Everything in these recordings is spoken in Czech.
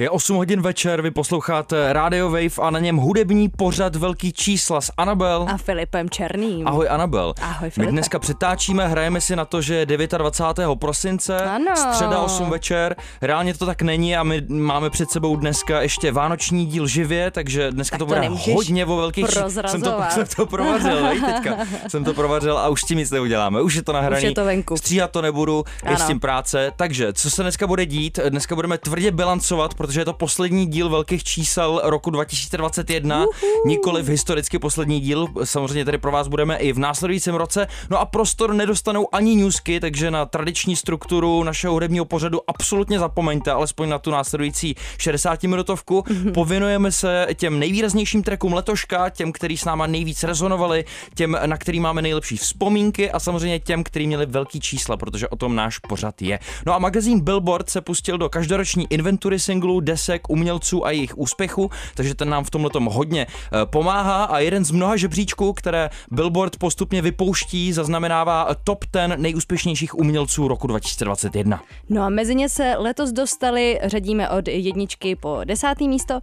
Je 8 hodin večer, vy posloucháte Radio Wave a na něm hudební pořad Velký čísla s Anabel. A Filipem Černým. Ahoj Anabel. Ahoj Filipe. My dneska přetáčíme, hrajeme si na to, že je 29. prosince, Ano. středa 8 večer. Reálně to tak není a my máme před sebou dneska ještě vánoční díl živě, takže dneska Tak to to bude hodně o velkých či- jsem to, jsem to provařil, vej, teďka. Jsem to provařil a už s tím nic neuděláme. Už je to nahraný. je to venku. Stříhat to nebudu, je s Ano. tím práce. Takže, co se dneska bude dít? Dneska budeme tvrdě bilancovat, protože je to poslední díl velkých čísel roku 2021, nikoli v historicky poslední díl. Samozřejmě tady pro vás budeme i v následujícím roce. No a prostor nedostanou ani newsky, takže na tradiční strukturu našeho hudebního pořadu absolutně zapomeňte, alespoň na tu následující 60 minutovku. Povinujeme se těm nejvýraznějším trackům letoška, těm, který s náma nejvíc rezonovali, těm, na který máme nejlepší vzpomínky a samozřejmě těm, který měli velký čísla, protože o tom náš pořad je. No a magazín Billboard se pustil do každoroční inventury singlů, desek, umělců a jejich úspěchů, takže ten nám v tomhle hodně eh, pomáhá a jeden z mnoha žebříčků, které Billboard postupně vypouští, zaznamenává top 10 nejúspěšnějších umělců roku 2021. No a mezi ně se letos dostali, řadíme od jedničky po desátý místo, uh,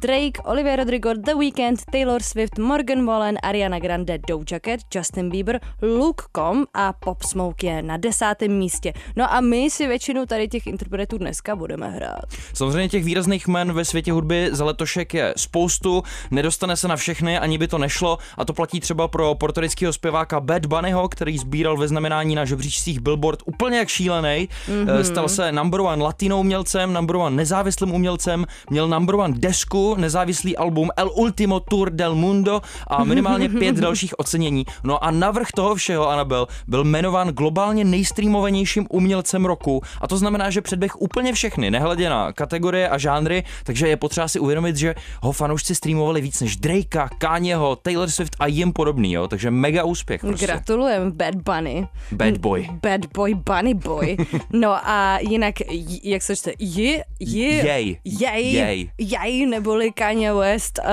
Drake, Olivia Rodrigo, The Weeknd, Taylor Swift, Morgan Wallen, Ariana Grande, Doja Cat, Justin Bieber, Luke Com a Pop Smoke je na desátém místě. No a my si většinu tady těch interpretů dneska budeme hrát. Samozřejmě těch výrazných jmen ve světě hudby za letošek je spoustu, nedostane se na všechny, ani by to nešlo a to platí třeba pro portorického zpěváka Bad Bunnyho, který sbíral ve znamenání na žebříčcích Billboard úplně jak šílený. Mm-hmm. Stal se number one latinou umělcem, number one nezávislým umělcem, měl number one desku, nezávislý album El Ultimo Tour del Mundo a minimálně pět dalších ocenění. No a navrh toho všeho, Anabel, byl jmenován globálně nejstreamovanějším umělcem roku a to znamená, že předběh úplně všechny, nehledě na kategorie a žánry, takže je potřeba si uvědomit, že ho fanoušci streamovali víc než Drakea, Kanyeho, Taylor Swift a jim podobný, jo, takže mega úspěch prostě. Gratulujem, Bad Bunny. Bad boy. Bad boy, bunny boy. No a jinak, jak se čte, je, je, Jej. jej, Jej. jej, neboli Kanye West uh,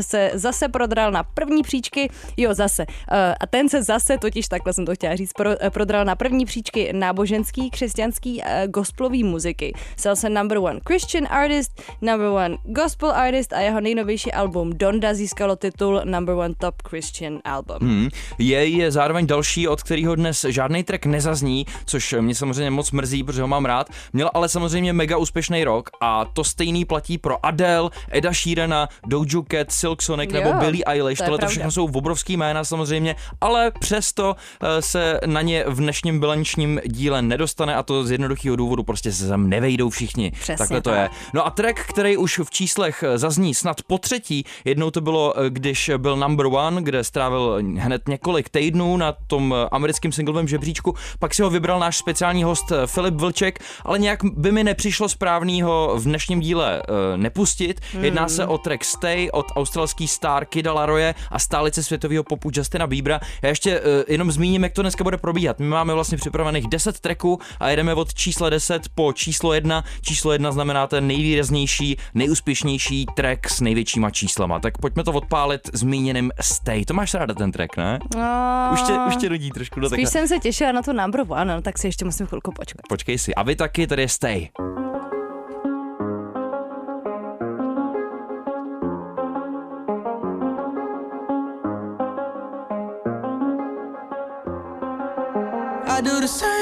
se zase prodral na první příčky, jo zase, uh, a ten se zase, totiž takhle jsem to chtěla říct, pro, uh, prodral na první příčky náboženský, křesťanský, uh, gospelový muziky. Stal se number one Christian artist, number one gospel artist a jeho nejnovější album Donda získalo titul number one top Christian album. Hmm. Je, je zároveň další, od kterého dnes žádný track nezazní, což mě samozřejmě moc mrzí, protože ho mám rád. Měl ale samozřejmě mega úspěšný rok a to stejný platí pro Adele, Eda Sheerana, Doja Cat, Silk Sonic Jo, nebo Billie Eilish. to je Tohle to všechno jsou obrovský jména samozřejmě, ale přesto eh, se na ně v dnešním bilančním díle nedostane a to z jednoduchého důvodu prostě se sem nevejdou všichni. Přesně Takhle to tak. No a track, který už v číslech eh, zazní snad po třetí, jednou to bylo, eh, když byl number one, kde strávil hned několik týdnů na tom eh, americkém singlovém žebříčku, pak si ho vybral náš speciální host Filip Vlček, ale nějak by mi nepřišlo správný ho v dnešním díle nepustit. Jedná se o track Stay od australský star Kida Laroje a stálice světového popu Justina Biebera. Já ještě jenom zmíním, jak to dneska bude probíhat. My máme vlastně připravených 10 tracků a jedeme od čísla 10 po číslo 1. Číslo 1 znamená ten nejvýraznější, nejúspěšnější track s největšíma číslama. Tak pojďme to odpálit zmíněným Stay. To máš ráda ten track, ne? No, Už tě, už tě nudí trošku do Spíš takhle. jsem se těšila na to number one, no, tak si ještě musím chvilku počkat. Počkej si. A vy taky, tady je Stay. I do the same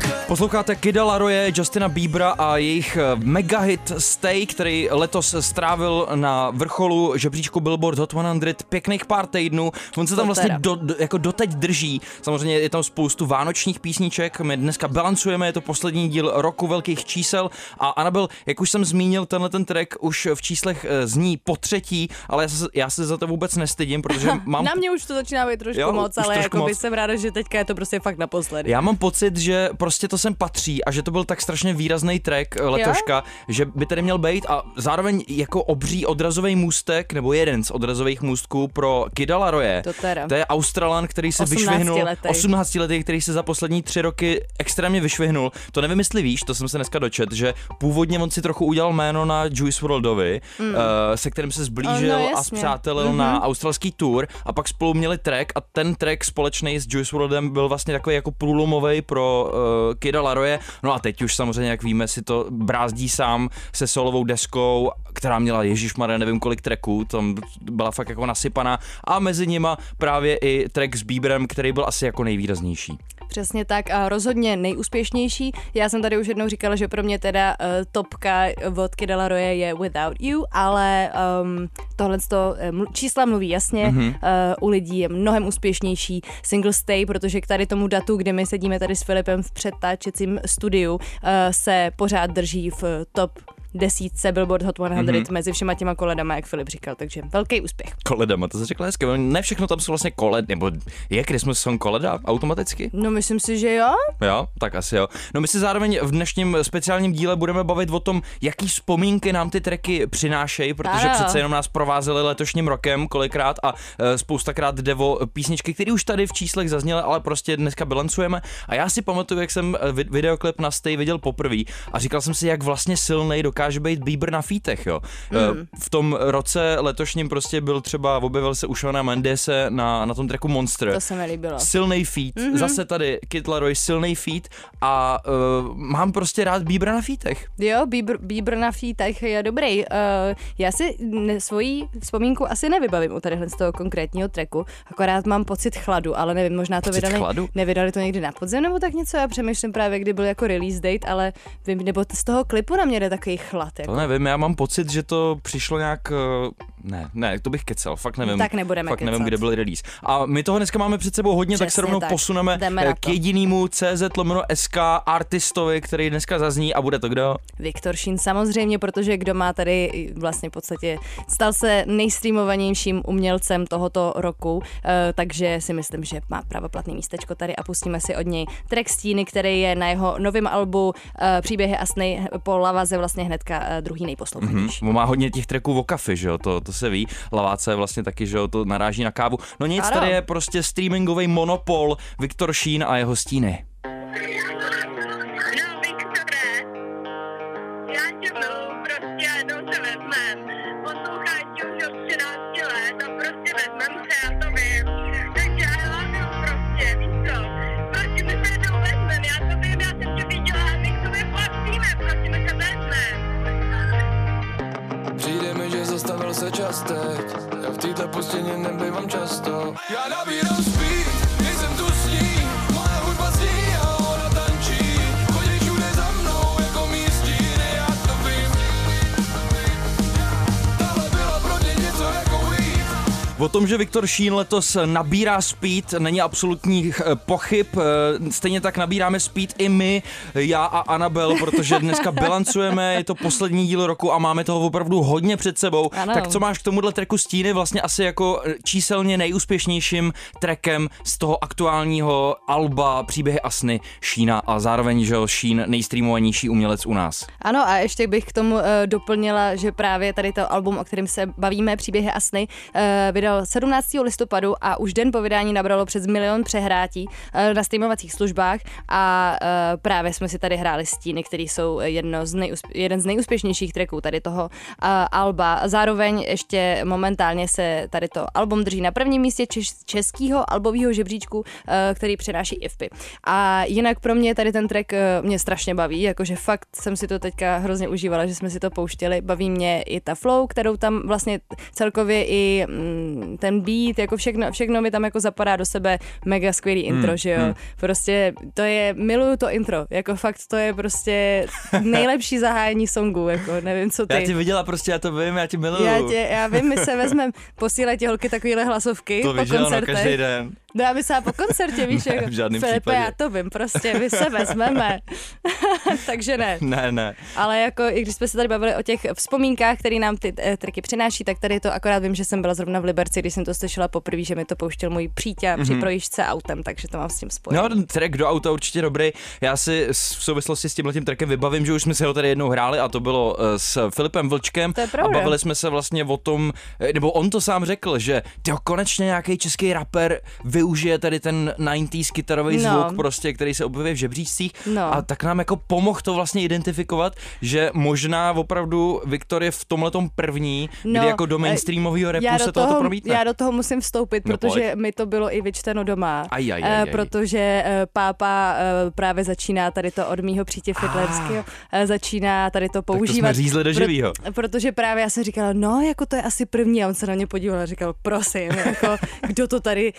Posloucháte Kida Laroje, Justina Biebera a jejich eh, mega hit Stay, který letos strávil na vrcholu žebříčku Billboard Hot 100 pěkných pár týdnů. On se tam vlastně do, do, jako doteď drží. Samozřejmě je tam spoustu vánočních písniček. My dneska balancujeme, je to poslední díl roku velkých čísel. A Anabel, jak už jsem zmínil, tenhle ten track už v číslech eh, zní po třetí, ale já se, já se za to vůbec nestydím, protože mám Na mě už to začíná být trošku Jo, moc, ale jako moc. jsem ráda, že teďka je to prostě fakt naposledy. Já mám pocit, že prostě to sem patří a že to byl tak strašně výrazný track eh, letoška, že by tady měl být a zároveň jako obří odrazový můstek, nebo jeden z odrazových můstků pro Kida Laroje. To teda. To je Australan, který se 18letej. vyšvihnul, 18 letý, který se za poslední tři roky extrémně vyšvihnul. To nevím, jestli víš, to jsem se dneska dočet, že původně on si trochu udělal jméno na Juice WRLDovi, mm. se kterým se zblížil Oh, no, a zpřátelil mm-hmm. na australský tour a pak spolu měli track a ten track společný s Juice WRLDem byl vlastně takový jako průlomový pro uh, Kida Laroje. No a teď už samozřejmě, jak víme, si to brázdí sám se solovou deskou, která měla Ježíš nevím kolik tracků, tam byla fakt jako nasypaná a mezi nima právě i track s Bieberem, který byl asi jako nejvýraznější. Přesně tak a rozhodně nejúspěšnější. Já jsem tady už jednou říkala, že pro mě teda uh, topka od Kida Laroje je Without You, ale um, tohle čísla mluví jasně, mm-hmm. uh, u lidí je mnohem úspěšnější single Stay, protože k tady tomu datu, kdy my sedíme tady s Filipem v předtáčecím studiu, uh, se pořád drží v top desítce Billboard Hot 100 mm-hmm. mezi všema těma koledama, jak Filip říkal, takže velký úspěch. Koledama, to se řekla hezky. Ne všechno tam jsou vlastně koled, nebo je Christmas song koleda automaticky? No myslím si, že jo. Jo, tak asi jo. No my si zároveň v dnešním speciálním díle budeme bavit o tom, jaký vzpomínky nám ty tracky přinášejí, protože Ano. přece jenom nás provázely letošním rokem kolikrát a e, spoustakrát jde o písničky, které už tady v číslech zazněly, ale prostě dneska bilancujeme. A já si pamatuju, jak jsem e, vi- videoklip na Stay viděl poprvé a říkal jsem si, jak vlastně silnej dokáže být Bieber na fítech, jo. Mm. V tom roce letošním prostě byl třeba, objevil se u Shona Mendese na, na tom tracku Monster. To se mi líbilo. Silnej feat, Mhm. mm-hmm. zase tady Kid Laroi, silnej feat a uh, mám prostě rád Bíbra na featech. Jo, Bieber, Bieber na fítech je dobrý. Uh, já si ne, svoji vzpomínku asi nevybavím u tadyhle z toho konkrétního tracku, akorát mám pocit chladu, ale nevím, možná to Pocit vydali, chladu? nevydali to někdy na podzem nebo tak něco, já přemýšlím právě, kdy byl jako release date, ale vím, nebo z toho klipu na mě jde takový chlad. Jako. To nevím, já mám pocit, že to přišlo nějak, uh, ne, ne, to bych kecel, fakt nevím. Tak nebudeme Fakt nevím, kecat. kde byl release. A my toho dneska máme před sebou hodně, tak se Přesně rovnou tak. posuneme Jdeme eh, k jedinému CZ lomeno SK artistovi, který dneska zazní a bude to kdo? Viktor Šín samozřejmě, protože kdo má tady vlastně v podstatě stal se nejstreamovanějším umělcem tohoto roku, eh, takže si myslím, že má pravoplatný místečko tady a pustíme si od něj track Stíny, který je na jeho novém albu eh, Příběhy a sny po Lavaze vlastně hnedka eh, druhý nejposlouchanější. On má hodně těch tracků o kafi, že jo, to, to se ví. Laváce vlastně taky, že jo, to naráží na kávu. No nic, Ano. tady je prostě streamingový monopol Viktor Šín a jeho stíny. Se čas teď. Já v této pustině nebývám často. Já nabírám speed, O tom, že Viktor Šín letos nabírá speed, není absolutních eh, pochyb. Eh, Stejně tak nabíráme speed i my, já a Anabel, protože dneska bilancujeme, je to poslední díl roku a máme toho opravdu hodně před sebou. Ano. Tak co máš k tomuhle tracku Stíny vlastně asi jako eh, číselně nejúspěšnějším trackem z toho aktuálního alba Příběhy a sny Šína a zároveň, že Šín nejstreamovanější umělec u nás. Ano a ještě bych k tomu uh, doplnila, že právě tady to album, o kterém se bavíme, Příběhy a sny, uh, vydal 17. listopadu a už den po vydání nabralo přes milion přehrátí uh, na streamovacích službách a uh, právě jsme si tady hráli stíny, které jsou jedno z nejúsp- jeden z nejúspěšnějších tracků tady toho uh, alba. Zároveň ještě momentálně se tady to album drží na prvním místě češ- českého albového žebříčku, který přináší IFPy. A jinak pro mě tady ten track mě strašně baví, jakože fakt jsem si to teďka hrozně užívala, že jsme si to pouštěli. Baví mě i ta flow, kterou tam vlastně celkově i mm, ten beat, jako všechno, všechno mi tam jako zapadá do sebe, mega skvělý Hmm, intro, že jo. Prostě to je, miluju to intro, jako fakt to je prostě nejlepší zahájení songu, jako nevím, co ty. Já ti viděla prostě, já to vím, já ti miluju. Já, tě, já vím, my se vezmeme, posílají ti holky takovýhle hlasovky to po ano, koncertech. každý den. No já myslím po koncertě, víš, Ne, jako, v žádném Filipe, případě. já to vím, prostě my se vezmeme. Takže ne. Ne, ne. Ale jako, i když jsme se tady bavili o těch vzpomínkách, které nám ty eh, tracky přináší, tak tady to akorát vím, že jsem byla zrovna v Liberci, když jsem to slyšela poprvé, že mi to pouštěl můj přítel mm-hmm. při projížďce autem, takže to mám s tím spojené. Mhm. No, ten track do auta určitě dobrý. Já si v souvislosti s tímhle tím trackem vybavím, že už jsme se ho tady jednou hráli a to bylo eh, s Filipem Vlčkem. To je a pravda. bavili jsme se vlastně o tom, eh, nebo on to sám řekl, že tyjo, konečně nějaký český rapper využije tady ten 90s kytarový No. zvuk, prostě, který se objevuje v žebříčcích. No. A tak nám jako pomohl to vlastně identifikovat, že možná opravdu Viktor je v tomhle první, kdy jako do eh, mainstreamového rapu já se do tohoto toho, promítne. Já do toho musím vstoupit, No, protože pojď. mi to bylo i vyčteno doma. Aj, aj, aj, Eh, aj. Protože eh, pápa právě začíná tady to od mýho přítě Fidlerského, eh, začíná tady to používat. jsme řízli do živýho. protože právě já jsem říkala, no, jako to je asi první. A on se na mě podíval a říkal, prosím, jako, kdo to tady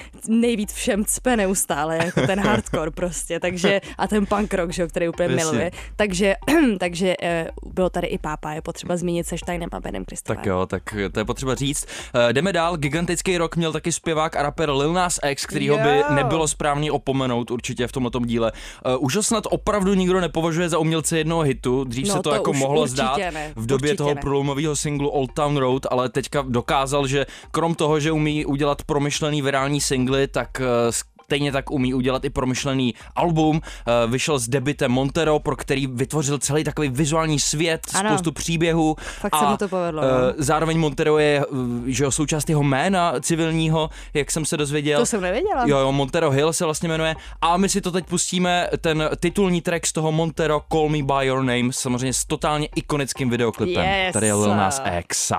nejvíc všem cpe neustále, jako ten hardcore prostě. Takže, a ten punk rock, že, jo, který úplně Jasně. miluje. Takže, takže eh, bylo tady i pápa, je potřeba zmínit se Steinem a Benem Kristofem. Tak jo, tak to je potřeba říct. Uh, jdeme dál, gigantický rok měl taky zpěvák a rapper Lil Nas X, kterýho by Jo. nebylo správně opomenout určitě v tomto díle. Uh, už ho snad opravdu nikdo nepovažuje za umělce jednoho hitu, dřív No se to, to jako mohlo zdát ne, v době toho ne. průlomového singlu Old Town Road, ale teďka dokázal, že krom toho, že umí udělat promyšlený virální singly, tak uh, Stejně tak umí udělat i promyšlený album. Eh, Vyšel s debitem Montero, pro který vytvořil celý takový vizuální svět, Ano. spoustu příběhů. Fakt se mu to povedlo, eh, no. Zároveň Montero je eh, že jo, součást jeho jména civilního, jak jsem se dozvěděl. To jsem nevěděla. Jo, jo, Montero Hill se vlastně jmenuje. A my si to teď pustíme, ten titulní track z toho Montero Call Me By Your Name, samozřejmě s totálně ikonickým videoklipem. Yes. Tady je Lil Nas X.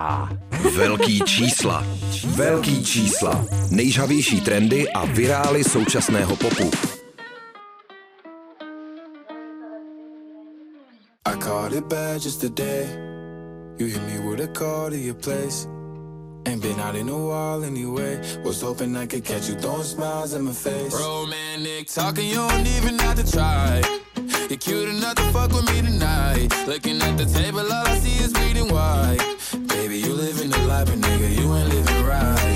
Velký čísla. Velký čísla. Nejžavější trendy a virály současného popu. I caught it bad just today. You hit me with a call to your place. Ain't been out in a while anyway. Was hoping I could catch you throwing smiles in my face. Romantic talking, you don't even have to try. You're cute enough to fuck with me tonight. Looking at the table, all I see is bleeding white. Baby, you living the life, but nigga, you ain't living right.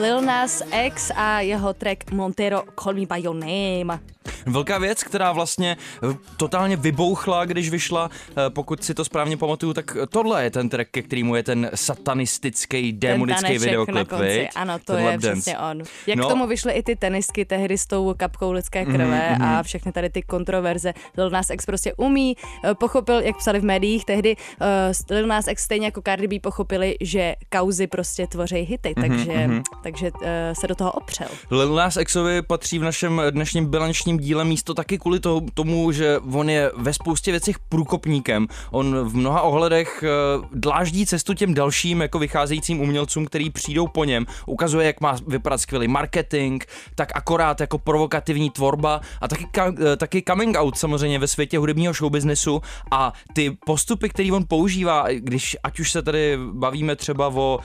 Lil Nas X a jeho track Montero Call Me By Your Name. Velká věc, která vlastně eh, totálně vybouchla, když vyšla, eh, pokud si to správně pamatuju, tak tohle je ten track, ke kterému je ten satanistický, démonický videoklip, na konci. Ano, to Ten je dance. přesně on. Jak No. k tomu vyšly i ty tenisky tehdy s tou kapkou lidské Mhm, krve mm, a všechny tady ty kontroverze. Lil Nas X prostě umí, eh, pochopil, jak psali v médiích tehdy, uh, Lil Nas X stejně jako Cardi B pochopili, že kauzy prostě tvoří hity, Mhm, takže, takže uh, se do toho opřel. Lil Nas Xovi patří v našem dnešním bilančním díle místo taky kvůli to- tomu, že on je ve spoustě věcech průkopníkem. On v mnoha ohledech eh, dláždí cestu těm dalším jako vycházejícím umělcům, který přijdou po něm. Ukazuje, jak má vypadat skvělý marketing, tak akorát jako provokativní tvorba a taky, ka- eh, taky coming out samozřejmě ve světě hudebního showbiznesu a ty postupy, které on používá, když ať už se tady bavíme třeba o uh,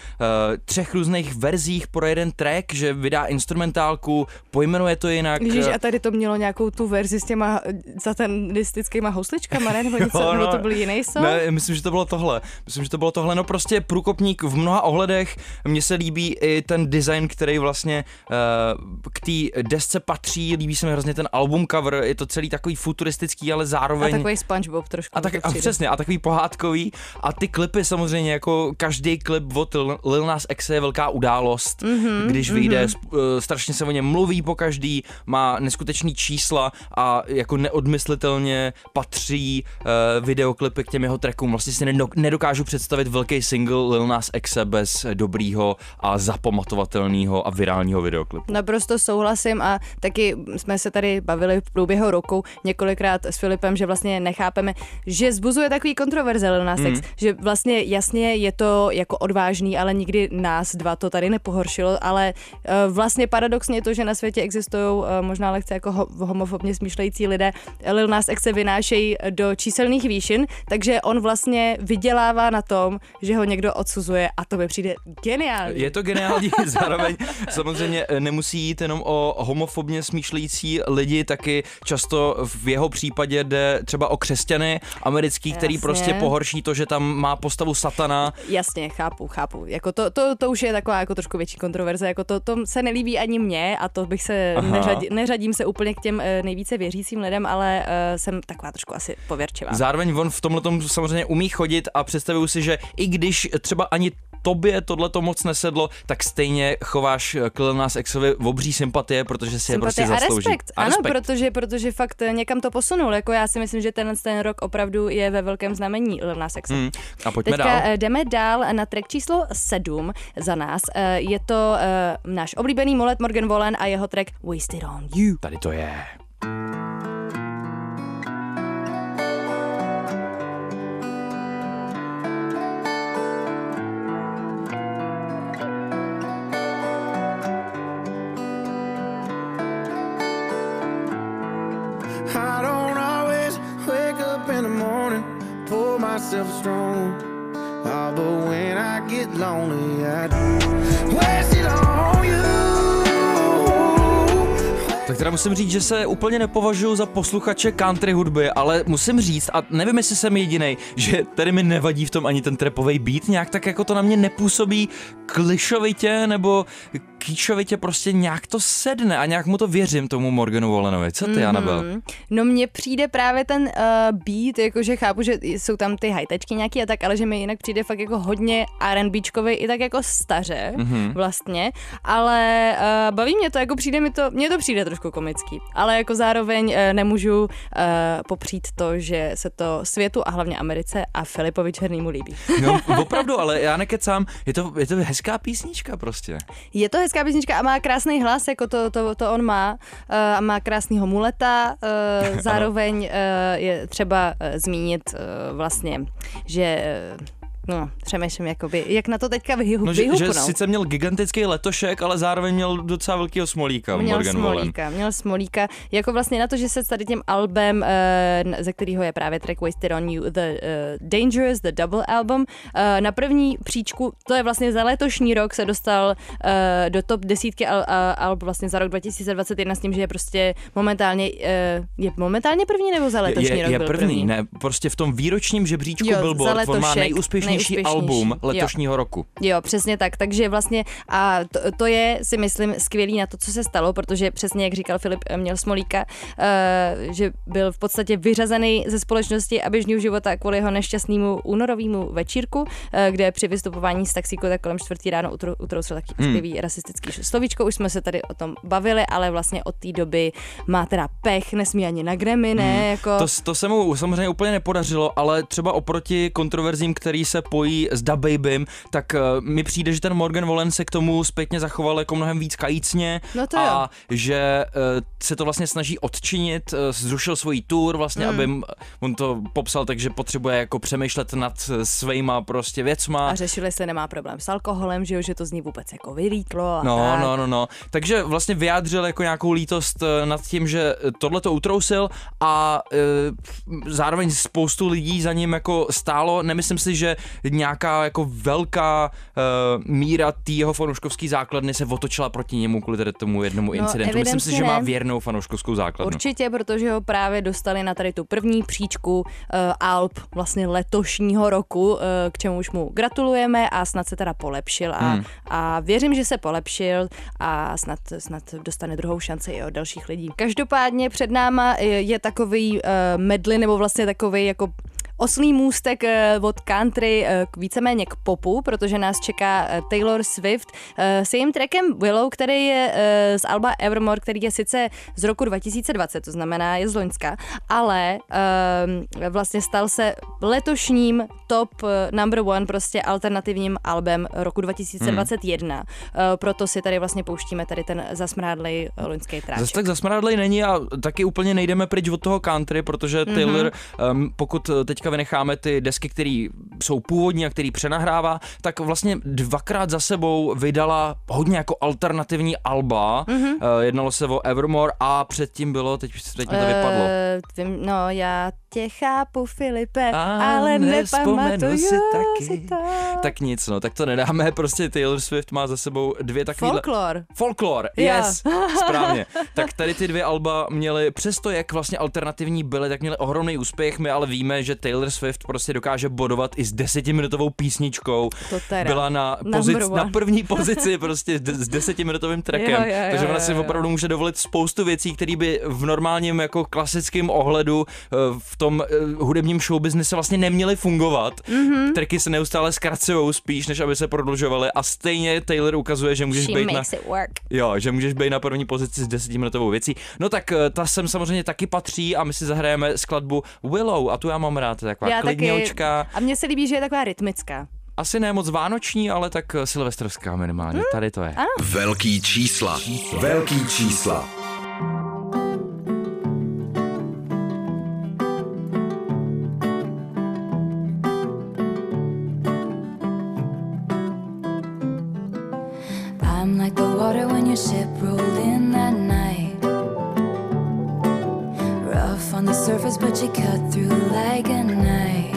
třech různých verzích pro jeden track, že vydá instrumentálku, pojmenuje to jinak. Ježíš, a tady to mělo nějakou tu verzi s těma satanistickýma housličkama, ne? Nebo něco, Jo, nebo no. to byl jiný song? Ne, myslím, že to bylo tohle. Myslím, že to bylo tohle. No prostě průkopník v mnoha ohledech. Mně se líbí i ten design, který vlastně uh, k té desce patří. Líbí se mi hrozně ten album cover. Je to celý takový futuristický, ale A zároveň... takový SpongeBob trošku. A, tak, a přesně, a takový pohádkový. A ty klipy samozřejmě, jako každý klip od Lil- Nas X je velká událost, Mhm, mm-hmm, když vyjde, mm-hmm. strašně se o něm mluví po každý, má neskutečný čísla a jako neodmyslitelně patří uh, videoklipy k těm jeho trackům. Vlastně si nedok- nedokážu představit velký single Lil Nas X bez dobrýho a zapamatovatelného a virálního videoklipu. Naprosto souhlasím a taky jsme se tady bavili v průběhu roku několikrát s Filipem, že vlastně nechápeme, že zbuzuje takový kontroverze Lil Nas X, že vlastně jasně je to jako odvážný, ale nikdy nás dva to tady nepohoršilo, ale eh, vlastně paradoxně je to, že na světě existují eh, možná lehce jako ho- homofobně smýšlející lidé Lil Nas X se vynášejí do číselných výšin, takže on vlastně vydělává na tom, že ho někdo odsuzuje a to mi přijde geniální. Je to geniální, zároveň samozřejmě eh, nemusí jít jenom o homofobně smýšlející lidi, taky často v jeho případě jde třeba o křesťany americký, který Jasně. prostě pohorší to, že tam má postavu satana. Jasně, chápu, chápu. Jako to, to, to už je taková jako trošku větší kontroverze, jako to, to se nelíbí ani mně a to bych se Aha. neřadí, neřadím se úplně k těm nejvíce věřícím lidem, ale uh, jsem taková trošku asi pověrčivá. Zároveň on v tomhle samozřejmě umí chodit a představuju si, že i když třeba ani tobě tohle to moc nesedlo, tak stejně chováš k Lil Nas Xovi obří sympatie, protože si je prostě Sympatie a zaslouží. respekt. ano, protože, protože fakt eh, někam to posunul. Jako já si myslím, že tenhle ten rok opravdu je ve velkém znamení Lil Nas X. Hmm. A pojďme Teďka dál. eh, jdeme dál na track číslo 7 za nás. Eh, Je to eh, náš oblíbený Molet Morgan Wallen a jeho track Wasted on You. Tady to je. Myself strong. Ah, but when I get lonely, I do. Wasted on you. Tak teda musím říct, že se úplně nepovažuji za posluchače country hudby, ale musím říct, a nevím, jestli jsem jediný, že tady mi nevadí v tom ani ten trepový beat, nějak tak jako to na mě nepůsobí klišovitě nebo kýčovitě, prostě nějak to sedne a nějak mu to věřím tomu Morganu Wallenovi. Co ty, Anabel? Mhm. No mně přijde právě ten uh, beat, jakože chápu, že jsou tam ty hightechky nějaký a tak, ale že mi jinak přijde fakt jako hodně R&Bčkový i tak jako staře Mhm. vlastně, ale uh, baví mě to, jako přijde mi to, mně to přijde trošku komický, ale jako zároveň uh, nemůžu uh, popřít to, že se to světu a hlavně Americe a Filipovi Černýmu líbí. No, opravdu, ale já nekecám, je to, je to hezká písnička prostě. Je to hezká písnička a má krásný hlas, jako to, to, to on má. Uh, a má krásného muleta. Uh, zároveň uh, je třeba zmínit vlastně, že No, přemýšlím, jakoby, jak na to teďka vyhu, No, že, že vyhupnout. sice měl gigantický letošek, ale zároveň měl docela velkýho smolíka, Měl Morgan Wallen. smolíka, měl smolíka. Jako vlastně na to, že se tady tím albem, uh, ze kterého je právě track Wasted on You, The uh, Dangerous, The Double Album, uh, na první příčku, to je vlastně za letošní rok, se dostal uh, do top desítky al, uh, alb vlastně za rok 2021 s tím, že je prostě momentálně, uh, je momentálně první nebo za letošní je, rok je byl první, ne, prostě v tom výročním žebříčku Jo, Billboard, on má nejúspěšnější, nejúspěšnější. album Jo. letošního roku. Jo, přesně tak. Takže vlastně a to, to je, si myslím, skvělý na to, co se stalo, protože přesně jak říkal Filip, eh, měl Smolíka, uh, že byl v podstatě vyřazený ze společnosti a běžného života kvůli jeho nešťastnému únorovému večírku, uh, kde při vystupování z taxíku tak kolem čtvrtý ráno utro, utrousil taky Hmm. zpěvý rasistický slovíčko. Už jsme se tady o tom bavili, ale vlastně od té doby má teda pech, nesmí ani na Grammy, ne? Jako... To, to se mu samozřejmě úplně nepodařilo, ale třeba oproti kontroverzím, který se pojí s Da Babym, tak uh, mi přijde, že ten Morgan Wallen se k tomu zpětně zachoval jako mnohem víc kajícně No to a že uh, se to vlastně snaží odčinit, uh, zrušil svůj tour vlastně, Hmm. aby m- on to popsal tak, že potřebuje jako přemýšlet nad eh, svýma prostě věcma. A řešili, jestli nemá problém s alkoholem, že jo, že to z ní vůbec jako vylítlo a No, tak. no, no, no. Takže vlastně vyjádřil jako nějakou lítost eh, nad tím, že tohle to utrousil a e, zároveň spoustu lidí za ním jako stálo. Nemyslím si, že nějaká jako velká e, míra té jeho fanouškovské základny se otočila proti němu kvůli tady tomu jednomu No, incidentu. Myslím si, evidentně že má ne. věrnou fanouškovskou základnu. Určitě, protože ho právě dostali na tady tu první příčku uh, Alp vlastně letošního roku, uh, k čemuž mu gratulujeme a snad se teda polepšil a, Hmm. a věřím, že se polepšil a snad, snad dostane druhou šanci i od dalších lidí. Každopádně před náma je, je takový uh, medley nebo vlastně takový jako Oslý můstek eh, od country eh, k víceméně k popu, protože nás čeká eh, Taylor Swift s jejím trackem Willow, který je z Alba Evermore, který je sice z roku 2020, to znamená je z Loňska, ale vlastně stal se letošním top number one prostě alternativním albem roku 2021. Hmm. Proto si tady vlastně pouštíme tady ten zasmrádlej loňský tráček. Zase tak zasmrádlej není a taky úplně nejdeme pryč od toho country, protože Taylor, mm-hmm. um, pokud teďka vynecháme ty desky, které jsou původní a který přenahrává, tak vlastně dvakrát za sebou vydala hodně jako alternativní alba. Mm-hmm. Uh, jednalo se o Evermore a předtím bylo, teď, teď mi to vypadlo. Uh, no já tě chápu, Filipe, a ale nepamatuju si taky. Si to. Tak nic, no, tak to nedáme, prostě Taylor Swift má za sebou dvě takové... Folklor. Folklor, yes, správně. Tak tady ty dvě alba měly, přesto jak vlastně alternativní byly, tak měly ohromný úspěch, my ale víme, že Taylor Swift prostě dokáže bodovat i s desetiminutovou písničkou. To teda. Byla na, pozic, na první pozici prostě s desetiminutovým trackem, jo, jo, jo, takže ona si opravdu může dovolit spoustu věcí, které by v normálním jako klasickém ohledu eh, v tom uh, hudebním showbiznise vlastně neměly fungovat. Mm-hmm. Tracky se neustále zkracují spíš, než aby se prodlužovaly a stejně Taylor ukazuje, že můžeš She být na, jo, že můžeš být na první pozici s desetiminutovou věcí. No tak uh, ta sem samozřejmě taky patří a my si zahrajeme skladbu Willow a tu já mám rád, taková já klidňoučka. Taky. A mně se líbí, že je taková rytmická. Asi ne moc vánoční, ale tak silvestrská minimálně. Hmm? Tady to je. Ano. Velký čísla. Velký čísla. your ship rolled on the surface, but you cut through like a knife.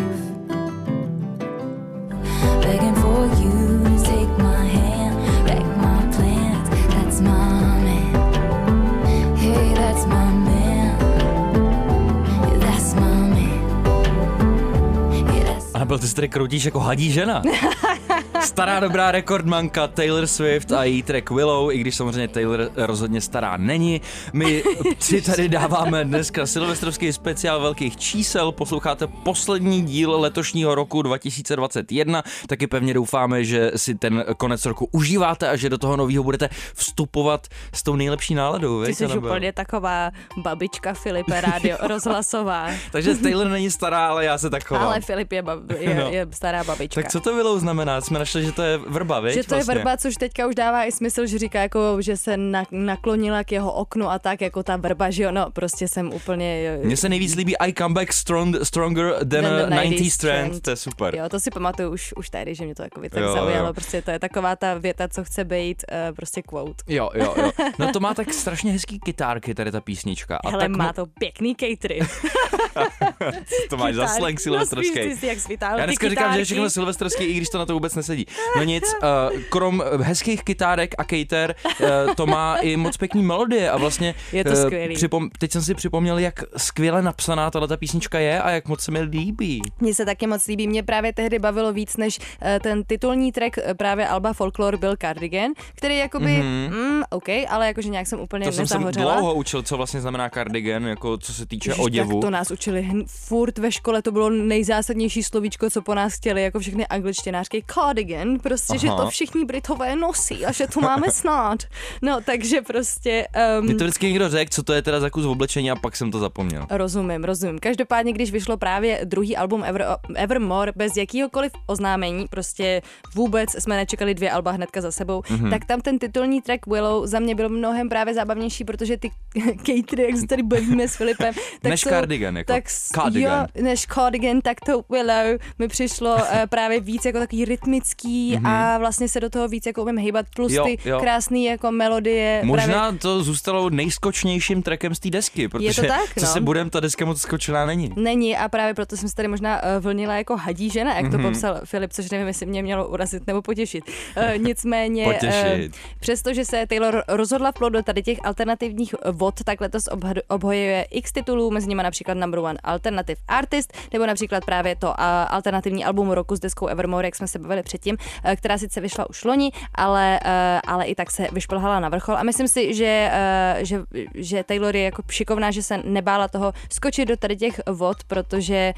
Begging for you to take my hand, wreck my plans. That's my man. Hey, that's my man. Yeah, that's my man. Yeah, that's A byl ty tady kroutíš jako hadí žena. Stará dobrá rekordmanka Taylor Swift a její track Willow, i když samozřejmě Taylor rozhodně stará není. My si tady dáváme dneska silvestrovský speciál velkých čísel, posloucháte poslední díl letošního roku 2021, taky pevně doufáme, že si ten konec roku užíváte a že do toho nového budete vstupovat s tou nejlepší náladou. Ty jsi úplně taková babička Filipe rádio rozhlasová. Takže Taylor není stará, ale já se taková. Ale Filip je, bab, je, no. je stará babička. Tak co to Willow znamená? Jsme našli, že to je vrba, viď? Že to vlastně. je vrba, což teďka už dává i smysl, že říká, jako, že se na, naklonila k jeho oknu a tak, jako ta vrba, že jo, no, prostě jsem úplně... Mně se nejvíc líbí I come back strong, stronger than, than a 90 strand. to je super. Jo, to si pamatuju už, už tady, že mě to jako by tak jo, zaujalo, jo. prostě to je taková ta věta, co chce být uh, prostě quote. Jo, jo, jo. No to má tak strašně hezký kytárky, tady ta písnička. A Hele, tak má to pěkný catery. to máš za slang silvestrovský. No, jak Já dneska říkám, že je všechno silvestrovský, i když to na to vůbec nesedí. No nic, uh, krom hezkých kytárek a cater, uh, to má i moc pěkný melodie a vlastně je to uh, skvělý. Připom- teď jsem si připomněl, jak skvěle napsaná tahle písnička je a jak moc se mi líbí. Mně se taky moc líbí, mě právě tehdy bavilo víc, než uh, ten titulní track právě Alba Folklore byl Cardigan, který jakoby, mm-hmm. mm, OK, ale jakože nějak jsem úplně to jsem se dlouho učil, co vlastně znamená cardigan, jako co se týče Ježiš, oděvu. Tak to nás učili furt ve škole, to bylo nejzásadnější slovíčko, co po nás chtěli, jako všechny angličtinářky, cardigan, prostě, Aha. že to všichni Britové nosí a že to máme snad. No, takže prostě... Um, Mě to vždycky někdo řekl, co to je teda za kus oblečení a pak jsem to zapomněl. Rozumím, rozumím. Každopádně, když vyšlo právě druhý album Ever, Evermore bez jakýhokoliv oznámení, prostě vůbec jsme nečekali dvě alba hnedka za sebou, mm-hmm. tak tam ten titulní track Willow za mě byl mnohem právě zábavnější, protože ty catery, jak se tady bavíme s Filipem, tak než jsou, cardigan, jako tak, cardigan. Jo, než cardigan, tak to Willow mi přišlo uh, právě víc jako takový rytmický mm-hmm. a vlastně se do toho víc jako umím hýbat, plus jo, ty jo. krásný jako melodie. Možná právě... to zůstalo nejskočnějším trackem z té desky, protože je to tak, no. co se budem, ta deska moc skočená není. Není a právě proto jsem se tady možná uh, vlnila jako hadí žena, jak mm-hmm. to mhm. popsal Filip, což nevím, jestli mě mělo urazit nebo potěšit. Uh, nicméně, potěšit. Uh, přestože se Taylor rozhodla vplout do tady těch alternativních vod, tak letos obhajuje x titulů, mezi nimi například number one alternative artist, nebo například právě to uh, alternativní album roku s deskou Evermore, jak jsme se bavili předtím, uh, která sice vyšla už loni, ale, uh, ale i tak se vyšplhala na vrchol. A myslím si, že, uh, že, že Taylor je jako šikovná, že se nebála toho skočit do tady těch vod, protože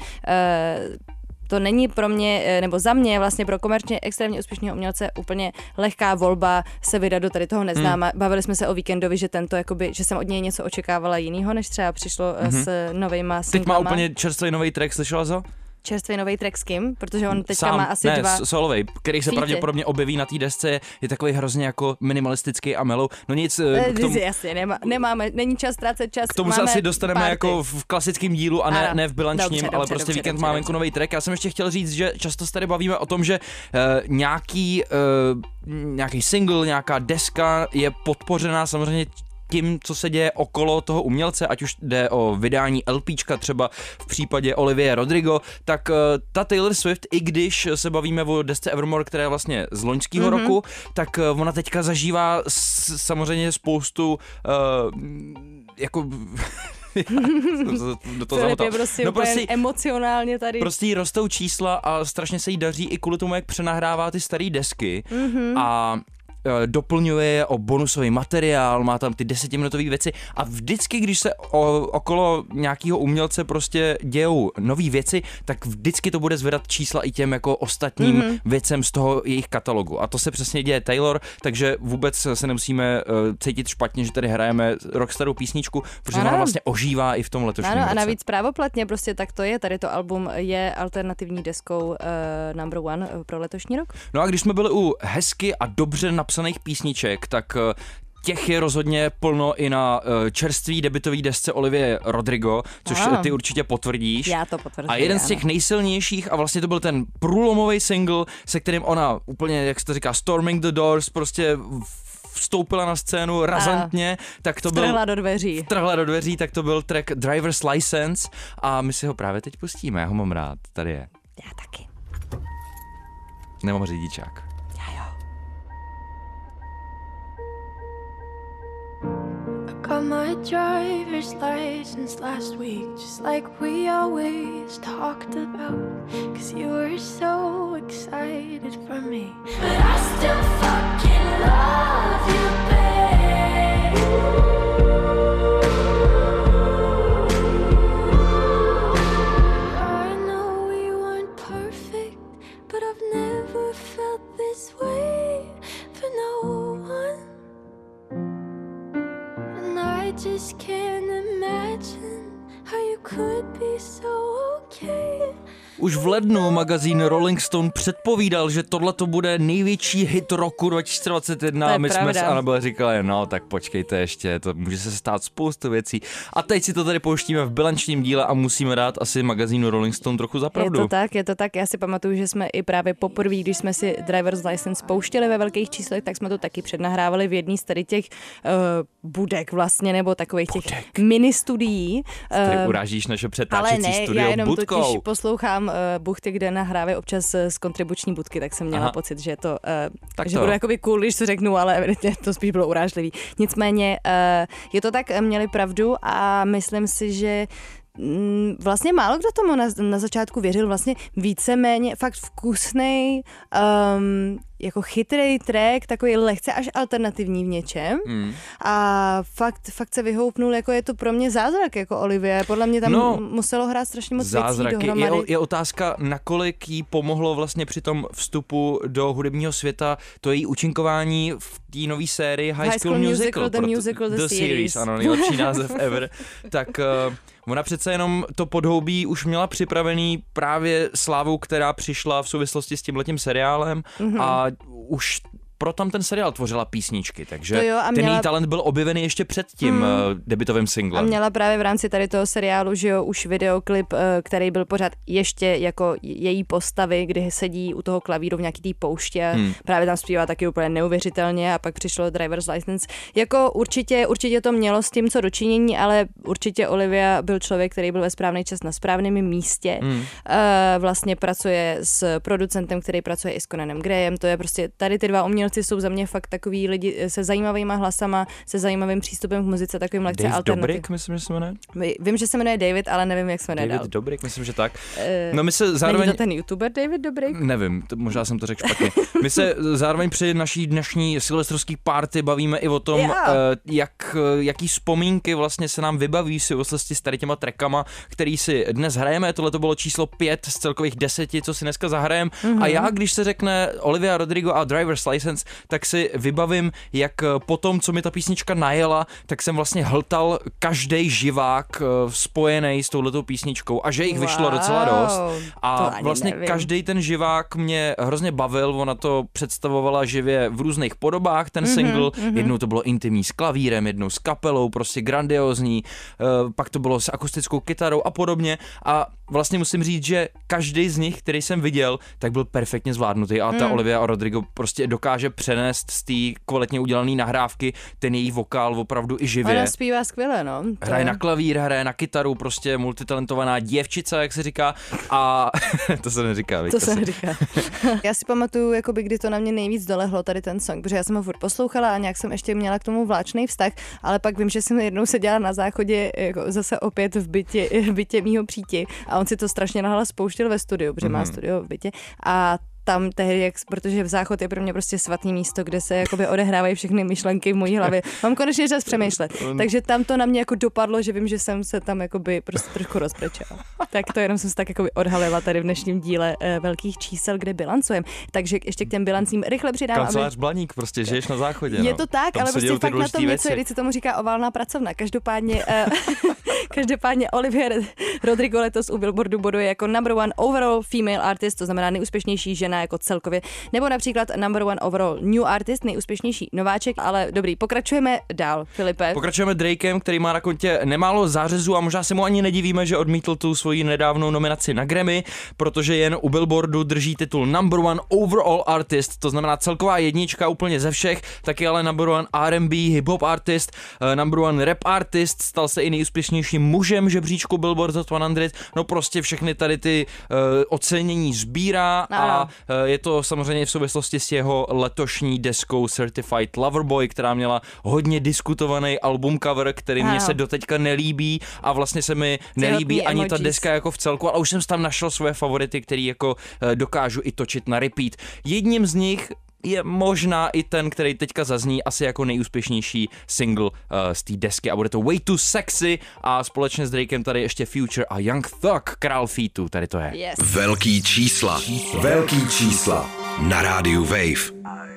to není pro mě, nebo za mě vlastně pro komerčně extrémně úspěšného umělce úplně lehká volba se vydat do tady toho neznáma. Hmm. Bavili jsme se o víkendovi, že tento, jakoby, že jsem od něj něco očekávala jiného, než třeba přišlo hmm. s novejma singlama. Teď má úplně čerstvý nový track, slyšela to? Čerstvý nový track s kým? Protože on teďka Sám, má asi ne, dva... solovej, který se featy. pravděpodobně objeví na té desce, je takový hrozně jako minimalistický a mellow. No nic, eh, Eh, k tomu, Jasně, nemá, nemáme, není čas ztrácet čas. k tomu se asi dostaneme party. jako v klasickém dílu a ne, Ano. ne v bilančním, Dobře, ale dobře, prostě dobře, víkend dobře, má venku nový track. Já jsem ještě chtěl říct, že často se tady bavíme o tom, že uh, nějaký, uh, nějaký single, nějaká deska je podpořená samozřejmě tím, co se děje okolo toho umělce, ať už jde o vydání LPčka třeba v případě Olivie Rodrigo, tak uh, ta Taylor Swift, i když se bavíme o desce Evermore, která je vlastně z loňského Mhm. mm-hmm. roku, tak uh, ona teďka zažívá s, samozřejmě spoustu uh, jako do toho Filip je prostě no prostě, emocionálně tady. prostě jí rostou čísla a strašně se jí daří i kvůli tomu, jak přenahrává ty staré desky Mhm. a doplňuje je o bonusový materiál, má tam ty desetiminutové věci a vždycky, když se o, okolo nějakého umělce prostě dějou nové věci, tak vždycky to bude zvedat čísla i těm jako ostatním Mhm. mm-hmm. věcem z toho jejich katalogu. A to se přesně děje Taylor, takže vůbec se nemusíme uh, cítit špatně, že tady hrajeme rockstarou písničku, protože Ano. ona vlastně ožívá i v tom letošním Ano, a navíc právoplatně prostě tak to je. Tady to album je alternativní deskou uh, number one eh, pro letošní rok. No a když jsme byli u hezky a dobře napsaných písniček, tak eh, těch je rozhodně plno i na eh, čerstvý debitový desce Olivie Rodrigo, což eh, ty určitě potvrdíš. Já to potvrzuji. A jeden z těch nejsilnějších, a vlastně to byl ten průlomový single, se kterým ona úplně, jak se to říká, storming the doors, prostě vstoupila na scénu razantně, tak to byl... Strhla do dveří. Trhla do dveří, tak to byl track Driver's License a my si ho právě teď pustíme, já ho mám rád, tady je. Já taky. Nemám řidičák. Got my driver's license last week, just like we always talked about. Cause you were so excited for me. But I still lednu magazín Rolling Stone předpovídal, že tohle to bude největší hit roku 2021 To je a my jsme pravda. s Anabel říkali, no tak počkejte ještě, to může se stát spoustu věcí. A teď si to tady pouštíme v bilančním díle a musíme dát asi magazínu Rolling Stone trochu za Je pravdu. to tak, je to tak. Já si pamatuju, že jsme i právě poprvé, když jsme si Driver's License pouštěli ve velkých číslech, tak jsme to taky přednahrávali v jedné z tady těch uh, budek vlastně, nebo takových těch mini studií. Tady Eh, urážíš naše ale přetáčecí ne, studio já jenom budkou. totiž poslouchám uh, buchty, kde nahrávají občas eh, z kontribuční budky, tak jsem měla Aha. pocit, že to, uh, Tak že to. budu jakoby cool, když to řeknu, ale evidentně to spíš bylo urážlivý. Nicméně uh, je to tak, měli pravdu a myslím si, že vlastně málo kdo tomu na, na začátku věřil, vlastně víceméně fakt vkusný, um, jako chytrý track, takový lehce až alternativní v něčem Hmm. a fakt, fakt se vyhoupnul, jako je to pro mě zázrak, jako Olivie. Podle mě tam No, muselo hrát strašně moc Zázraky. věcí Je, dohromady. je otázka, nakolik jí pomohlo vlastně při tom vstupu do hudebního světa to její účinkování v té nové sérii High, High School Musical, The proto- Musical, The Series. ano, nejlepší název ever. tak uh, ona přece jenom to podhoubí už měla připravený právě slávou, která přišla v souvislosti s tím letím seriálem Mhm. mm-hmm. a už pro tam ten seriál tvořila písničky, takže To jo, a ten měla- její talent byl objevený ještě před tím mm. uh, debitovým A singlem. měla právě v rámci tady toho seriálu, že jo, už videoklip, eh, který byl pořád ještě jako její postavy, kdy sedí u toho klavíru v nějaký té pouště a Hmm. právě tam zpívá taky úplně neuvěřitelně a pak přišlo Driver's License. Jako určitě, určitě to mělo s tím co dočinění, ale určitě Olivia byl člověk, který byl ve správný čas na správném místě. Hmm. Eh, vlastně pracuje s producentem, který pracuje i s Conanem Grayem. To je prostě, tady ty dva umělci jsou za mě fakt takový lidi se zajímavýma hlasama, se zajímavým přístupem k muzice, takovým lehce Dave alternativ. Dobrik, myslím, že se jmenuje. Vím, že se jmenuje David, ale nevím, jak se jmenuje David dál. Dobrik, myslím, že tak. Eh, No my se Není zároveň... to ten youtuber David Dobrik? Nevím, to, možná jsem to řekl špatně. My se zároveň při naší dnešní silvestrovské party bavíme i o tom, uh, jak, eh, jaký vzpomínky vlastně se nám vybaví v souvislosti s tady těma trackama, který si dnes hrajeme. Tohle to bylo číslo pět z celkových deseti, co si dneska zahrajeme. Mhm. Mm-hmm. A já, když se řekne Olivia Rodrigo a Driver's License, Dance, tak si vybavím, jak eh, po tom, co mi ta písnička najela, tak jsem vlastně hltal každý živák eh, spojený s touhletou písničkou a že jich vyšlo Wow, docela dost. A vlastně každý ten živák mě hrozně bavil, ona to představovala živě v různých podobách, ten Mhm, single. Jednou to bylo intimní s klavírem, jednou s kapelou, prostě grandiozní, eh, pak to bylo s akustickou kytarou a podobně. A vlastně musím říct, že každý z nich, který jsem viděl, tak byl perfektně zvládnutý a ta Hmm. Olivia Rodrigo prostě dokáže přenést z té kvalitně udělané nahrávky ten její vokál opravdu i živě. Ona zpívá skvěle, no. To Hraje je- na klavír, hraje na kytaru, prostě multitalentovaná děvčice, jak se říká. A to se neříká, To víte se si. říká. já si pamatuju, jakoby, kdy to na mě nejvíc dolehlo, tady ten song, protože já jsem ho furt poslouchala a nějak jsem ještě měla k tomu vláčný vztah, ale pak vím, že jsem jednou seděla na záchodě jako zase opět v bytě, v bytě mýho příti a on si to strašně nahlas spouštěl ve studiu, protože Mhm. má studio v bytě a tam tehdy, jak, protože v záchod je pro mě prostě svatý místo, kde se jakoby odehrávají všechny myšlenky v mojí hlavě. Mám konečně čas přemýšlet. Takže tam to na mě jako dopadlo, že vím, že jsem se tam jakoby prostě trošku rozbrečela. Tak to jenom jsem se tak jakoby odhalila tady v dnešním díle eh, velkých čísel, kde bilancujeme. Takže ještě k těm bilancím rychle přidám. aby- Kancelář Blaník, prostě žiješ na záchodě. je no. to tak, Tam ale prostě fakt na tom něco, věci. když se tomu říká oválná pracovna. Každopádně, uh, každopádně Olivia Rodrigo letos u Billboardu boduje jako number one overall female artist, to znamená nejúspěšnější žena jako celkově, nebo například number one overall new artist, nejúspěšnější nováček, ale dobrý, pokračujeme dál, Filipe. Pokračujeme Drakem, který má na kontě nemálo zářezů a možná se mu ani nedivíme, že odmítl tu svoji nedávnou nominaci na Grammy, protože jen u Billboardu drží titul Number One Overall Artist, to znamená celková jednička úplně ze všech, taky ale Number One R&B, Hip-Hop Artist, eh, Number One Rap Artist, stal se i nejúspěšnějším mužem žebříčku Billboard Hot 100, no prostě všechny tady ty uh, ocenění sbírá a Ano. uh, je to samozřejmě v souvislosti s jeho letošní deskou Certified Lover Boy, která měla hodně diskutovaný album cover, který Ano. mně se doteďka nelíbí a vlastně se mi nelíbí ani ta emojis. deska jako v celku, ale už jsem tam našel svoje favority, který jako eh, dokážu i točit na repeat. Jedním z nich je možná i ten, který teďka zazní asi jako nejúspěšnější single uh, z té desky a bude to Way Too Sexy a společně s Drakem tady ještě Future a Young Thug, král featu, tady to je. Yes. Velký čísla. Velký čísla. Na rádiu Wave.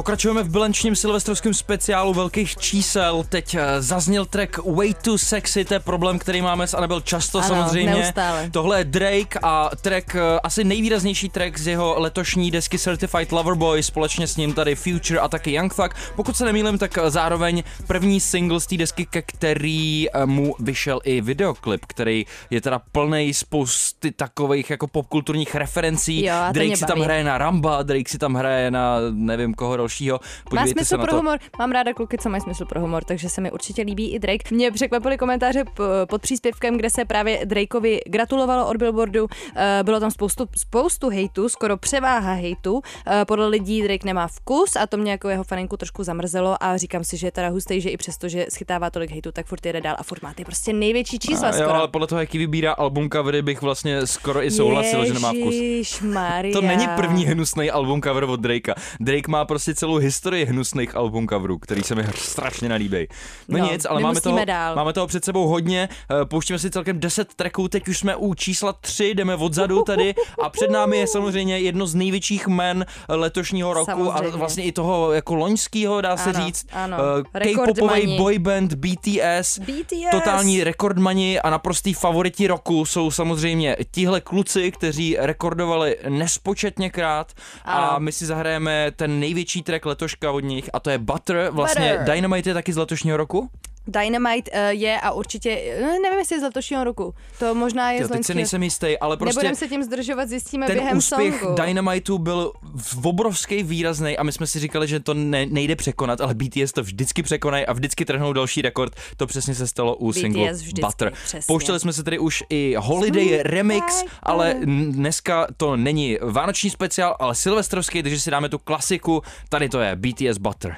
Pokračujeme v bilančním silvestrovském speciálu velkých čísel. Teď eh, zazněl track Way Too Sexy, to je problém, který máme s Anabel často Ano, samozřejmě. neustále. Tohle je Drake a track, eh, asi nejvýraznější track z jeho letošní desky Certified Lover Boy, společně s ním tady Future a taky Young Thug. Pokud se nemýlím, tak eh, zároveň první single z té desky, ke který mu vyšel i videoklip, který je teda plný spousty takových jako popkulturních referencí. Jo, Drake si tam hraje na Ramba, Drake si tam hraje na nevím koho dalšího. Má Podívejte smysl se na pro to. humor, mám ráda kluky, co mají smysl pro humor, takže se mi určitě líbí i Drake. Mě překvapily komentáře pod příspěvkem, kde se právě Drakeovi gratulovalo od Billboardu. Eh, Bylo tam spoustu, spoustu hejtu, skoro převáha hejtu. Eh, Podle lidí Drake nemá vkus a to mě jako jeho faninku trošku zamrzelo a říkám si, že je teda hustý, že i přesto, že schytává tolik hejtu, tak furt jede dál a furt má ty prostě největší čísla A skoro. Jo, ale podle toho, jaký vybírá album covery, bych vlastně skoro i souhlasil, že nemá vkus. Maria. To není první hnusný album cover od Drakea. Drake má prostě celou historii hnusných album coverů, který se mi strašně nelíbí. No, No, nic, ale máme toho, dál. máme toho před sebou hodně. Eh, Pouštíme si celkem 10 tracků, teď už jsme u čísla 3, jdeme odzadu tady a před námi je samozřejmě jedno z největších men letošního roku Samozřejmě. a vlastně i toho jako loňského, dá se Ano, říct. ano. Eh. K-popový boyband BTS, BTS. totální rekordmani a naprostý favoriti roku jsou samozřejmě tihle kluci, kteří rekordovali nespočetněkrát a my si zahrajeme ten největší track letoška od nich a to je Butter, vlastně Butter. Dynamite je taky z letošního roku? Dynamite uh, je a určitě, eh, nevím jestli je z letošního roku, to možná je Jo, z teď se nejsem jistý, ale prostě Nebudeme se tím zdržovat, zjistíme ten během úspěch songu. Dynamitu byl v- obrovský výrazný a my jsme si říkali, že to ne, nejde překonat, ale BTS to vždycky překonají a vždycky trhnou další rekord. To přesně se stalo u BTS singlu vždycky, Butter. přesně. Pouštěli jsme se tady už i Holiday Smooth remix, like ale dneska to není vánoční speciál, ale silvestrovský, takže si dáme tu klasiku. Tady to je BTS Butter.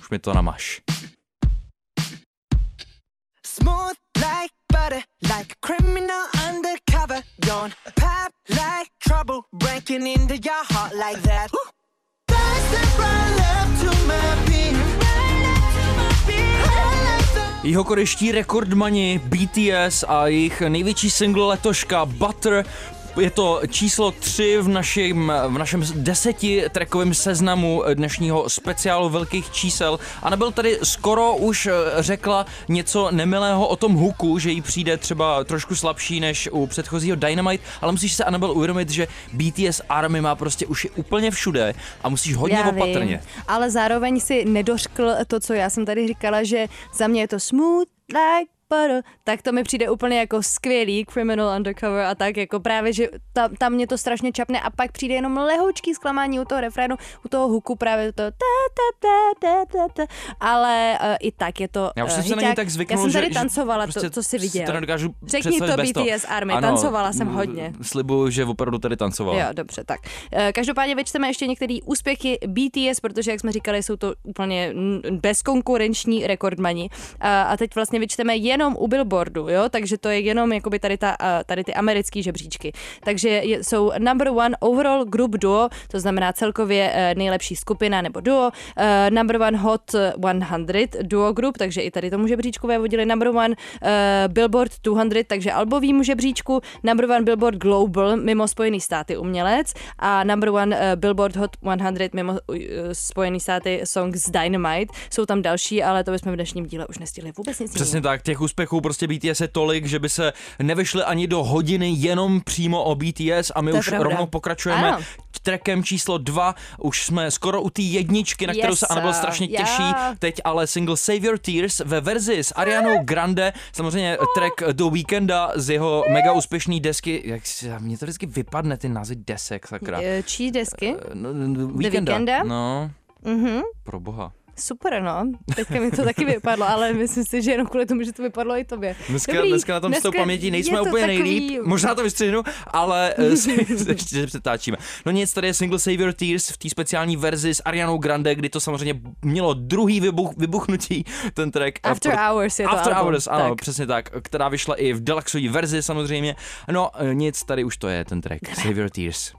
Už mi to namaš. Smooth like butter. like a criminal undercover. Don't pop like trouble, breaking into your heart like that. Beat. Jihokorejští rekordmani BTS a jejich největší single letoška Butter je to číslo 3 v, našem, v našem deseti trackovém seznamu dnešního speciálu velkých čísel. A nebyl tady skoro už eh, řekla něco nemilého o tom huku, že jí přijde třeba trošku slabší než u předchozího Dynamite, ale musíš se Anabel uvědomit, že BTS Army má prostě už je úplně všude a musíš hodně Já opatrně. Vím, ale zároveň si nedořkl to, co já jsem tady říkala, že za mě je to smooth like butter, tak to mi přijde úplně jako skvělý Criminal Undercover a tak jako právě, že tam, tam mě to strašně čapne a pak přijde jenom lehoučký zklamání u toho refrénu, u toho huku právě to ta, ta, ta, ta, ta, ta, ale uh, i tak je to Já už uh, jsem se na tak zvyknul, Já jsem tady že, tancovala, že to, co jsi viděl. To nedokážu Řekni to BTS toho. Army, Ano, tancovala jsem hodně. Slibuju, že opravdu tady tancovala. Jo, dobře, tak. Eh, Každopádně vyčteme ještě některé úspěchy BTS, protože, jak jsme říkali, jsou to úplně bezkonkurenční rekordmani. A, a teď vlastně vyčteme jenom u Billboardu, jo, takže to je jenom jakoby tady, ta, a, tady ty americké žebříčky. Takže jsou number one overall group duo, to znamená celkově eh, nejlepší skupina nebo duo, eh, number one hot 100 duo group, takže i tady tomu žebříčku vévodili number one eh, Billboard 200, takže albovýmu žebříčku, number one Billboard Global mimo Spojený státy umělec. A number one Billboard Hot 100 mimo Spojený státy songs Dynamite. Jsou tam další, ale to bychom v dnešním díle už nestihli vůbec nic Přesně tak, těch úspěchů prostě BTS je tolik, že by se nevešly ani do hodiny jenom přímo o BTS a my To už pravda. rovnou pokračujeme Ano. trackem číslo dva. Už jsme skoro u té jedničky, na kterou Yes, se Anabel strašně yeah. těší. Teď ale single Save Your Tears ve verzi s Arianou Grande, samozřejmě track do Weekenda z jeho mega úspěšný desky. Jak si, mně to vždycky vypadne ty názvy desek, sakra. Eh, Čí desky? No, no, Weekenda. Weekenda? No, Mhm. pro boha. Super, no. Teďka mi to taky vypadlo, ale myslím si, že jenom kvůli tomu, že to vypadlo i tobě. Dneska, Dobrý, dneska na tom s tou dneska pamětí nejsme úplně takový- nejlíp. Možná to vystřihnu, ale eh, ještě se přetáčíme. No nic, tady je single Save Your Tears v té speciální verzi s Arianou Grande, kdy to samozřejmě mělo druhý vybuch, vybuchnutí, ten track. A After Hours je to After album, Hours, ano, tak. přesně tak, která vyšla i v deluxeové verzi samozřejmě. No eh, nic, tady už to je ten track, Save Your Tears.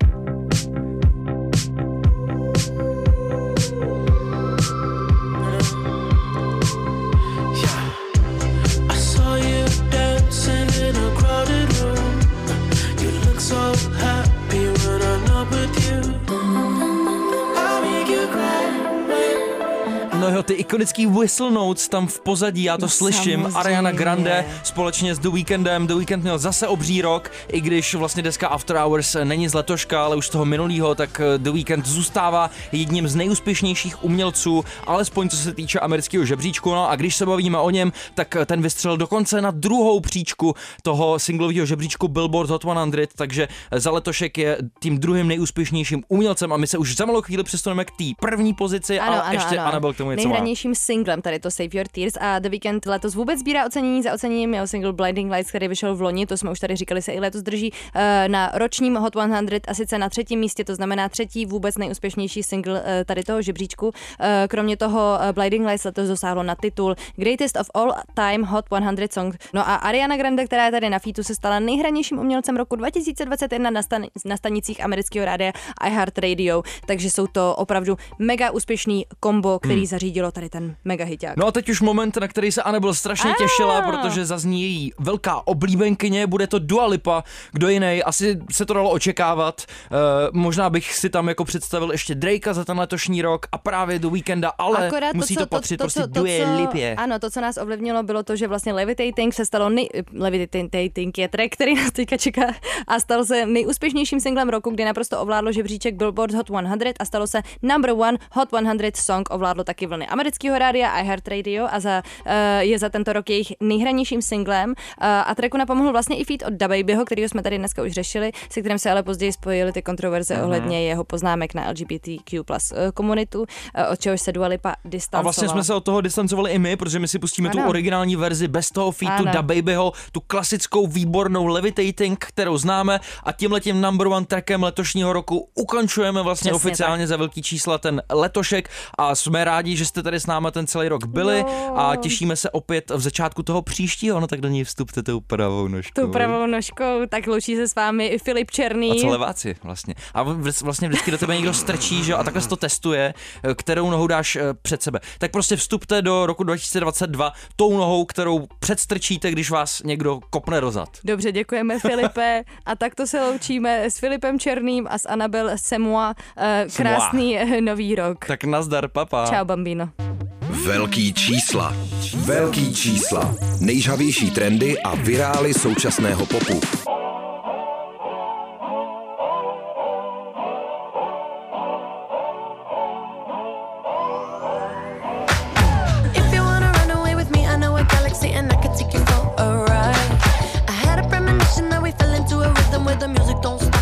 Ikonický whistle notes tam v pozadí, já to No slyším. samozřejmě. Ariana Grande společně s The Weekendem. The Weekend měl zase obří rok, i když vlastně deska After Hours není z letoška, ale už z toho minulého, tak eh, The Weekend zůstává jedním z nejúspěšnějších umělců, alespoň co se týče amerického žebříčku. No a když se bavíme o něm, tak eh, ten vystřelil dokonce na druhou příčku toho singlového žebříčku Billboard Hot 100, takže eh, za letošek je tím druhým nejúspěšnějším umělcem a my se už za malou chvíli přesuneme k té první pozici a ještě Anabel k tomu něco má. Nejhranějším singlem tady to Save Your Tears a The Weeknd letos vůbec sbírá ocenění za oceněním jeho single Blinding Lights, který vyšel v loni, to jsme už tady říkali, se i letos drží eh, na ročním Hot 100 a sice na třetím místě, to znamená třetí vůbec nejúspěšnější single eh, tady toho žebříčku. Eh, Kromě toho Blinding Lights letos dosáhlo na titul Greatest of All Time Hot 100 Song. No a Ariana Grande, která je tady na featu, se stala nejhranějším umělcem roku 2021 na, stan- na stanicích amerického rádia iHeartRadio, takže jsou to opravdu mega úspěšný kombo, který zařídilo tady ten mega hiták. No a teď už moment, na který se Anabel strašně těšila, protože zazní její velká oblíbenkyně, bude to Dua Lipa, kdo jiný, asi se to dalo očekávat. Uh, možná bych si tam jako představil ještě Drakea za ten letošní rok a právě do Weekenda, ale musí to, patřit prostě Dua co, Lipě. Ano, to, co nás ovlivnilo, bylo to, že vlastně Levitating se stalo nej, Levitating je track, který nás teďka čeká a stal se nejúspěšnějším singlem roku, kdy naprosto ovládlo žebříček Billboard Hot 100 a stalo se number one Hot 100 song, ovládlo taky vlny amerického rádia iHeartRadio a za, uh, je za tento rok jejich nejhranějším singlem uh, a tracku napomohl vlastně i feat od DaBabyho, kterýho jsme tady dneska už řešili, se kterým se ale později spojily ty kontroverze Mhm. uh-huh. ohledně jeho poznámek na LGBTQ plus uh, komunitu, uh, od čehož se Dua Lipa A distancovala. vlastně jsme se od toho distancovali i my, protože my si pustíme tu Ano. originální verzi bez toho featu Ano. Da Babyho, tu klasickou výbornou Levitating, kterou známe a tímhletím number one trackem letošního roku ukončujeme vlastně Přesně oficiálně za velký čísla ten letošek a jsme rádi, že jste tady s námi ten celý rok byli Jo. a těšíme se opět v začátku toho příštího, no tak do něj vstupte tou pravou nožkou. Tou pravou nožkou, tak loučí se s vámi i Filip Černý. A co leváci vlastně. A vlastně vždycky do tebe někdo strčí, že a takhle se to testuje, kterou nohou dáš eh, před sebe. Tak prostě vstupte do roku 2022 tou nohou, kterou předstrčíte, když vás někdo kopne rozad. Dobře, děkujeme Filipe a takto se loučíme s Filipem Černým a s Anabel Semoa. Eh, Krásný eh, nový rok. Tak nazdar, papa. Čau, bambino. Velký čísla. Velký čísla. Nejžavější trendy a virály současného popu. Music don't